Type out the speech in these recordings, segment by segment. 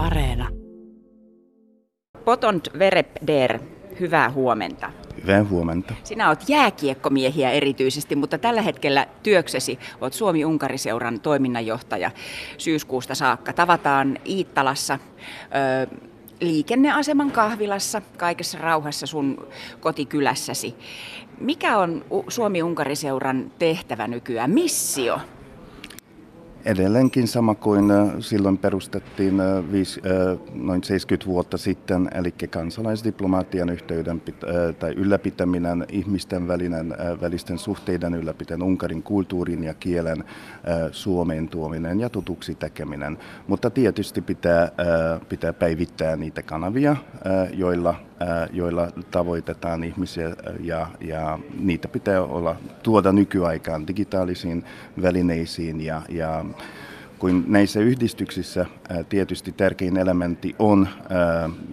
Areena. Potont Verepder, hyvää huomenta. Hyvää huomenta. Sinä olet jääkiekkomiehiä erityisesti, mutta tällä hetkellä työksesi olet Suomi-Unkariseuran toiminnanjohtaja syyskuusta saakka. Tavataan Iittalassa ö, liikenneaseman kahvilassa kaikessa rauhassa sun kotikylässäsi. Mikä on Suomi-Unkariseuran tehtävä nykyään, missio? Edelleenkin sama kuin äh, silloin perustettiin äh, viisi, äh, noin 70 vuotta sitten, eli kansalaisdiplomaatian yhteyden tai ylläpitäminen, ihmisten välinen, välisten suhteiden ylläpitäminen, Unkarin kulttuurin ja kielen Suomeen tuominen ja tutuksi tekeminen. Mutta tietysti pitää, pitää päivittää niitä kanavia, joilla joilla tavoitetaan ihmisiä ja, ja niitä pitää olla tuoda nykyaikaan digitaalisiin välineisiin ja, ja kuin näissä yhdistyksissä tietysti tärkein elementti on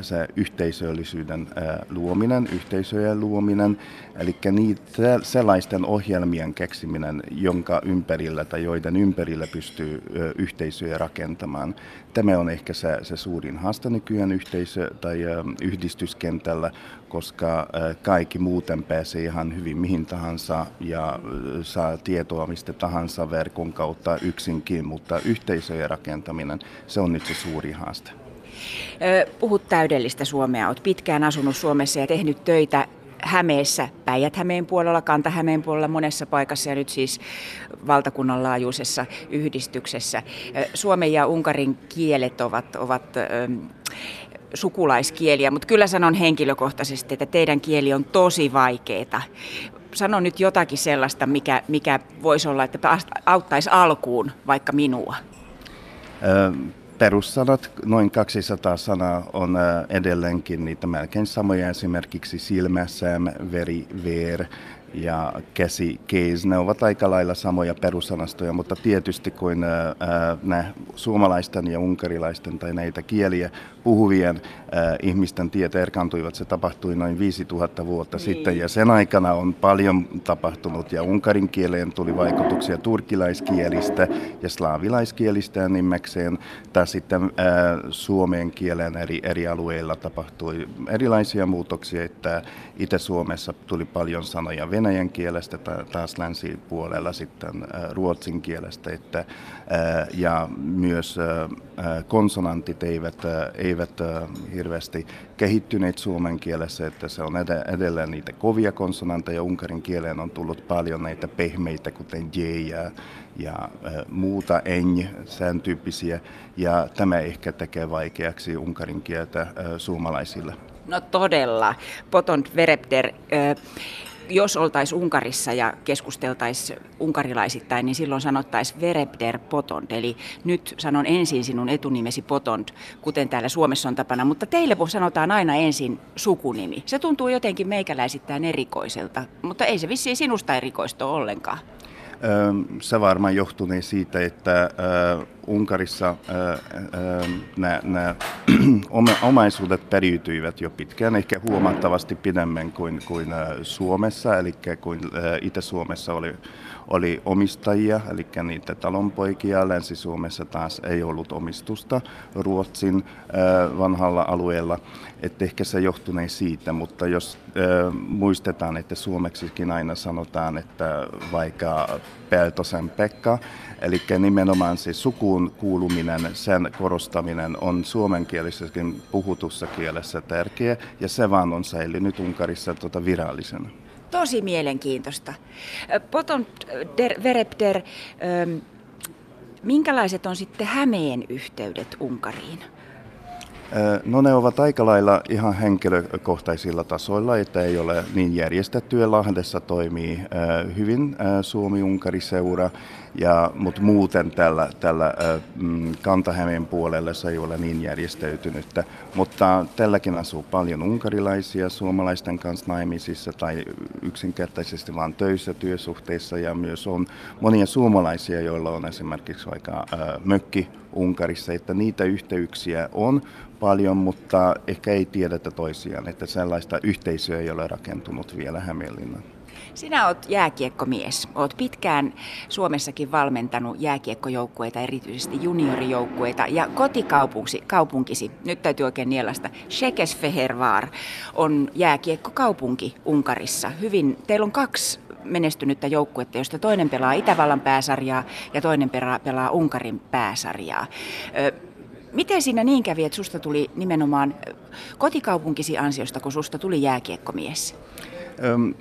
se yhteisöllisyyden luominen, yhteisöjen luominen, eli niitä sellaisten ohjelmien keksiminen, jonka ympärillä tai joiden ympärillä pystyy yhteisöjä rakentamaan. Tämä on ehkä se, se suurin haaste nykyään yhteisö- tai yhdistyskentällä, koska kaikki muuten pääsee ihan hyvin mihin tahansa ja saa tietoa mistä tahansa verkon kautta yksinkin, mutta yhteisöjen rakentaminen, se on nyt se suuri haaste. Puhut täydellistä suomea. Olet pitkään asunut Suomessa ja tehnyt töitä Hämeessä, Päijät-Hämeen puolella, Kanta-Hämeen puolella, monessa paikassa ja nyt siis valtakunnan laajuisessa yhdistyksessä. Suomen ja Unkarin kielet ovat, ovat sukulaiskieliä, mutta kyllä sanon henkilökohtaisesti, että teidän kieli on tosi vaikeaa. Sano nyt jotakin sellaista, mikä, mikä voisi olla, että auttaisi alkuun vaikka minua. Perussanat, noin 200 sanaa, on edelleenkin niitä melkein samoja, esimerkiksi silmä, säm, veri, ver, ja käsi, case, ne ovat aika lailla samoja perusanastoja, mutta tietysti kuin ää, nämä suomalaisten ja unkarilaisten tai näitä kieliä puhuvien ää, ihmisten tiet erkantuivat, se tapahtui noin 5000 vuotta niin. sitten ja sen aikana on paljon tapahtunut ja unkarin kieleen tuli vaikutuksia turkilaiskielistä ja slaavilaiskielistä nimekseen, tai sitten ää, suomen kielen eri, eri alueilla tapahtui erilaisia muutoksia, että Itä-Suomessa tuli paljon sanoja venäjän kielestä, taas länsipuolella sitten ruotsin kielestä, että, ja myös konsonantit eivät, eivät hirveästi kehittyneet suomen kielessä, että se on edelleen niitä kovia konsonanteja. Unkarin kieleen on tullut paljon näitä pehmeitä, kuten j ja, ja muuta eng, sen tyyppisiä, ja tämä ehkä tekee vaikeaksi unkarin kieltä suomalaisille. No todella. Potont Verepter, jos oltaisiin Unkarissa ja keskusteltaisiin unkarilaisittain, niin silloin sanottaisiin Verepder Potont. Eli nyt sanon ensin sinun etunimesi Potont, kuten täällä Suomessa on tapana. Mutta teille sanotaan aina ensin sukunimi. Se tuntuu jotenkin meikäläisittäin erikoiselta, mutta ei se vissiin sinusta erikoista ollenkaan. Se varmaan johtunee siitä, että Unkarissa nämä omaisuudet periytyivät jo pitkään, ehkä huomattavasti pidemmän kuin, kuin Suomessa, eli kuin Itä-Suomessa oli, oli omistajia, eli niitä talonpoikia. Länsi-Suomessa taas ei ollut omistusta Ruotsin vanhalla alueella, että ehkä se johtunee siitä, mutta jos muistetaan, että suomeksikin aina sanotaan, että vaikka Peltosen Pekka, eli nimenomaan se sukuun kuuluminen, sen korostaminen on suomenkielisessäkin puhutussa kielessä tärkeä, ja se vaan on säilynyt Unkarissa tuota virallisena. Tosi mielenkiintoista. Potom der, Verepter, minkälaiset on sitten Hämeen yhteydet Unkariin? No ne ovat aika lailla ihan henkilökohtaisilla tasoilla, että ei ole niin järjestettyä. Lahdessa toimii hyvin Suomi-Unkari-seura, ja, mutta muuten tällä, tällä mm, Kantahämeen puolella se ei ole niin järjestäytynyttä. Mutta tälläkin asuu paljon unkarilaisia suomalaisten kanssa naimisissa tai yksinkertaisesti vain töissä työsuhteissa ja myös on monia suomalaisia, joilla on esimerkiksi vaikka mökki Unkarissa, että niitä yhteyksiä on paljon, mutta ehkä ei tiedetä toisiaan, että sellaista yhteisöä ei ole rakentunut vielä Hämeenlinnan. Sinä olet jääkiekkomies. Olet pitkään Suomessakin valmentanut jääkiekkojoukkueita, erityisesti juniorijoukkueita. Ja kotikaupunkisi, nyt täytyy oikein nielasta, Shekesfehervar on jääkiekkokaupunki Unkarissa. Hyvin, teillä on kaksi menestynyttä joukkuetta, josta toinen pelaa Itävallan pääsarjaa ja toinen pelaa Unkarin pääsarjaa. Miten siinä niin kävi, että susta tuli nimenomaan kotikaupunkisi ansiosta, kun susta tuli jääkiekkomies?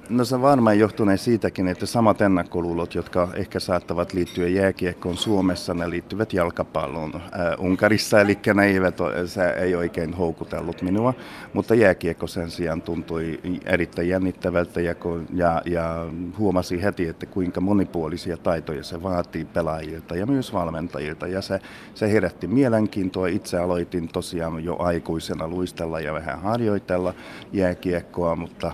No se varmaan johtunee siitäkin, että samat ennakkoluulot, jotka ehkä saattavat liittyä jääkiekkoon Suomessa, ne liittyvät jalkapalloon äh, Unkarissa, eli ne eivät, se ei oikein houkutellut minua, mutta jääkiekko sen sijaan tuntui erittäin jännittävältä ja, ja, ja huomasi heti, että kuinka monipuolisia taitoja se vaatii pelaajilta ja myös valmentajilta ja se, se herätti mielenkiintoa. Itse aloitin tosiaan jo aikuisena luistella ja vähän harjoitella jääkiekkoa, mutta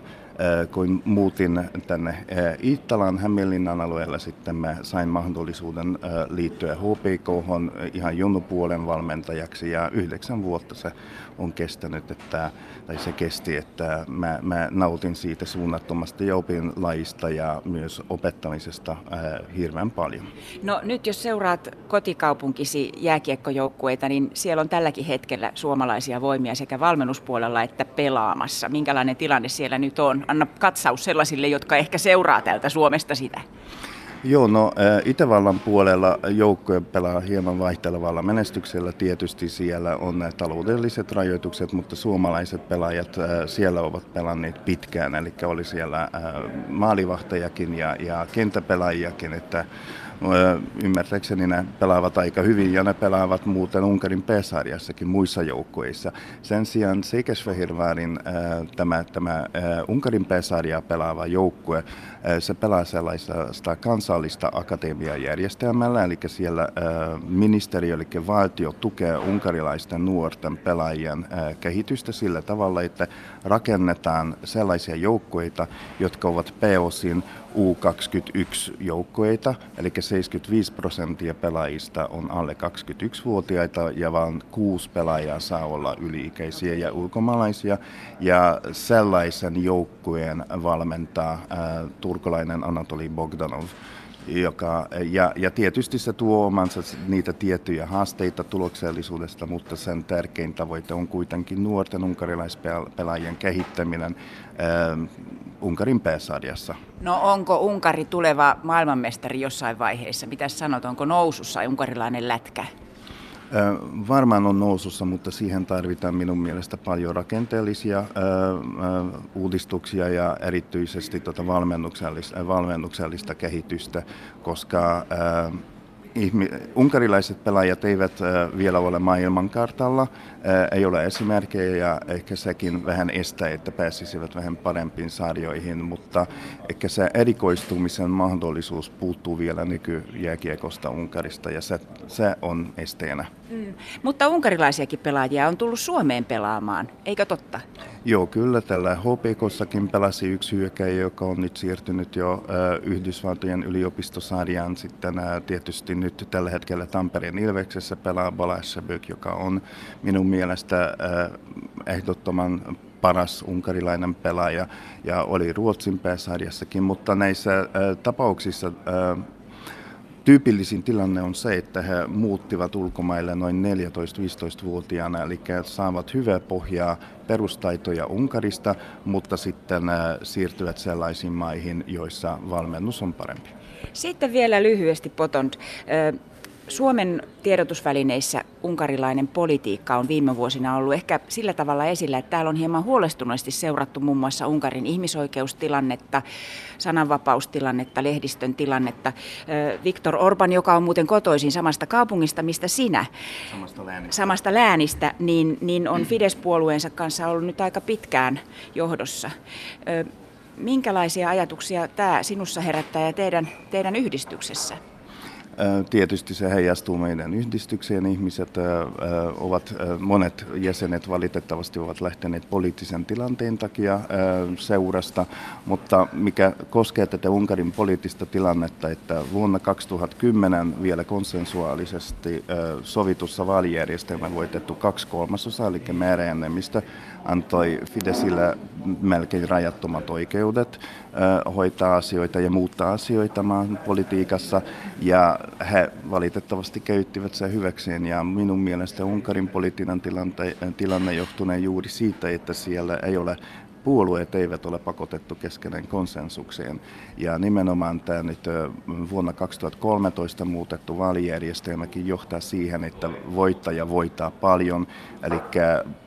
kun muutin tänne äh, Iittalan Hämeenlinnan alueella, sitten mä sain mahdollisuuden äh, liittyä HPK ihan junnupuolen valmentajaksi ja yhdeksän vuotta se on kestänyt, että, tai se kesti, että mä, mä nautin siitä suunnattomasta ja opin lajista ja myös opettamisesta äh, hirveän paljon. No nyt jos seuraat kotikaupunkisi jääkiekkojoukkueita, niin siellä on tälläkin hetkellä suomalaisia voimia sekä valmennuspuolella että pelaamassa. Minkälainen tilanne siellä nyt on? Anna katsaus sellaisille, jotka ehkä seuraa täältä Suomesta sitä. Joo, no Itävallan puolella joukkoja pelaa hieman vaihtelevalla menestyksellä. Tietysti siellä on taloudelliset rajoitukset, mutta suomalaiset pelaajat siellä ovat pelanneet pitkään. Eli oli siellä maalivahtajakin ja, ja että ymmärtääkseni ne pelaavat aika hyvin ja ne pelaavat muuten Unkarin pesariassakin muissa joukkueissa. Sen sijaan Seikesvehirväärin tämä, tämä Unkarin pesaria pelaava joukkue, se pelaa sellaista kansallista akatemiajärjestelmällä, eli siellä ministeriö, eli valtio tukee unkarilaisten nuorten pelaajien kehitystä sillä tavalla, että rakennetaan sellaisia joukkueita, jotka ovat pääosin U21-joukkueita, eli 75 prosenttia pelaajista on alle 21-vuotiaita ja vain kuusi pelaajaa saa olla yliikäisiä ja ulkomaalaisia. Ja sellaisen joukkueen valmentaa ää, turkolainen Anatoli Bogdanov. Joka, ja, ja tietysti se tuo omansa niitä tiettyjä haasteita tuloksellisuudesta, mutta sen tärkein tavoite on kuitenkin nuorten unkarilaispelaajien kehittäminen äh, Unkarin pääsarjassa. No onko Unkari tuleva maailmanmestari jossain vaiheessa? Mitä sanot, onko nousussa unkarilainen lätkä? Varmaan on nousussa, mutta siihen tarvitaan minun mielestä paljon rakenteellisia uudistuksia ja erityisesti tuota valmennuksellista, valmennuksellista kehitystä, koska unkarilaiset pelaajat eivät vielä ole maailmankartalla, ei ole esimerkkejä ja ehkä sekin vähän estää, että pääsisivät vähän parempiin sarjoihin, mutta ehkä se erikoistumisen mahdollisuus puuttuu vielä nykyjääkiekosta Unkarista ja se, se on esteenä. Mm. Mutta unkarilaisiakin pelaajia on tullut Suomeen pelaamaan, eikö totta? Joo, kyllä. Tällä HPKssakin pelasi yksi hyökkäjä, joka on nyt siirtynyt jo Yhdysvaltojen yliopistosarjaan. Sitten tietysti nyt tällä hetkellä Tampereen Ilveksessä pelaa Balashabök, joka on minun mielestä ehdottoman paras unkarilainen pelaaja ja oli Ruotsin pääsarjassakin, mutta näissä äh, tapauksissa äh, Tyypillisin tilanne on se, että he muuttivat ulkomaille noin 14-15-vuotiaana, eli saavat hyvää pohjaa perustaitoja Unkarista, mutta sitten äh, siirtyvät sellaisiin maihin, joissa valmennus on parempi. Sitten vielä lyhyesti Potont. Suomen tiedotusvälineissä unkarilainen politiikka on viime vuosina ollut ehkä sillä tavalla esillä, että täällä on hieman huolestuneesti seurattu muun muassa Unkarin ihmisoikeustilannetta, sananvapaustilannetta, lehdistön tilannetta. Viktor Orban, joka on muuten kotoisin samasta kaupungista, mistä sinä, samasta läänistä, samasta läänistä niin, niin on Fides-puolueensa kanssa ollut nyt aika pitkään johdossa. Minkälaisia ajatuksia tämä sinussa herättää ja teidän, teidän yhdistyksessä? Tietysti se heijastuu meidän yhdistykseen. Ihmiset ovat, monet jäsenet valitettavasti ovat lähteneet poliittisen tilanteen takia seurasta, mutta mikä koskee tätä Unkarin poliittista tilannetta, että vuonna 2010 vielä konsensuaalisesti sovitussa vaalijärjestelmän voitettu kaksi kolmasosaa, eli määräenemmistö, antoi Fidesille melkein rajattomat oikeudet hoitaa asioita ja muuttaa asioita maan politiikassa. Ja he valitettavasti käyttivät sen hyväkseen. Ja minun mielestä Unkarin poliittinen tilanne, tilanne johtunee juuri siitä, että siellä ei ole puolueet eivät ole pakotettu keskenään konsensukseen. Ja nimenomaan tämä nyt vuonna 2013 muutettu vaalijärjestelmäkin johtaa siihen, että voittaja voittaa paljon. Eli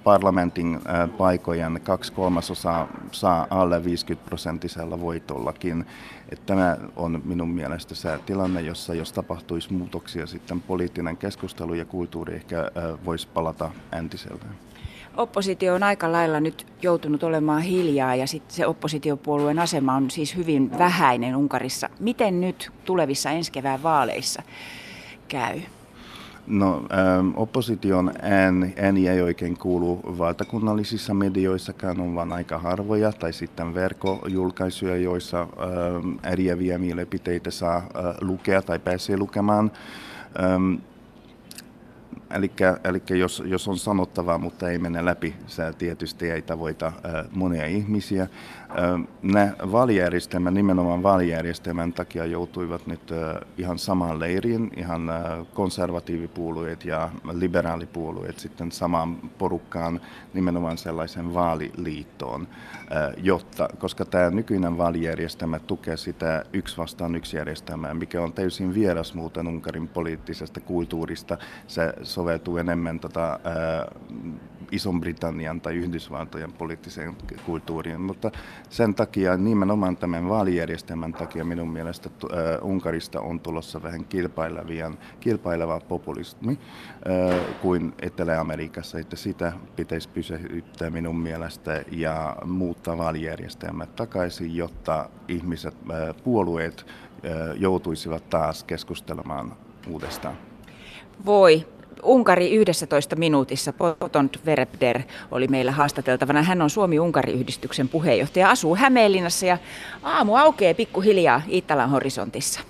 parlamentin paikojen kaksi kolmasosaa saa alle 50 prosenttisella voitollakin. Että tämä on minun mielestä se tilanne, jossa jos tapahtuisi muutoksia, sitten poliittinen keskustelu ja kulttuuri ehkä voisi palata entiselleen oppositio on aika lailla nyt joutunut olemaan hiljaa ja sitten se oppositiopuolueen asema on siis hyvin vähäinen Unkarissa. Miten nyt tulevissa ensi kevään vaaleissa käy? No, ähm, opposition ääni, ääni ei oikein kuulu valtakunnallisissa medioissakaan, on vain aika harvoja, tai sitten verkkojulkaisuja, joissa ähm, eriäviä mielipiteitä saa äh, lukea tai pääsee lukemaan. Ähm, Eli jos, jos on sanottavaa, mutta ei mene läpi, se tietysti ei tavoita monia ihmisiä. Ne vaalijärjestelmän, nimenomaan vaalijärjestelmän takia joutuivat nyt ihan samaan leiriin, ihan konservatiivipuolueet ja liberaalipuolueet sitten samaan porukkaan nimenomaan sellaisen vaaliliittoon, jotta, koska tämä nykyinen vaalijärjestelmä tukee sitä yksi vastaan yksi järjestelmää, mikä on täysin vieras muuten Unkarin poliittisesta kulttuurista. Se soveltuu enemmän tota, Ison-Britannian tai Yhdysvaltojen poliittiseen kulttuuriin, mutta sen takia nimenomaan tämän vaalijärjestelmän takia minun mielestä Unkarista on tulossa vähän kilpaileva populismi kuin Etelä-Amerikassa, että sitä pitäisi pysäyttää minun mielestä ja muuttaa vaalijärjestelmät takaisin, jotta ihmiset, puolueet joutuisivat taas keskustelemaan uudestaan. Voi. Unkari 11 minuutissa. Potont Verepder oli meillä haastateltavana. Hän on Suomi-Unkari-yhdistyksen puheenjohtaja, asuu Hämeenlinnassa ja aamu aukeaa pikkuhiljaa Iittalan horisontissa.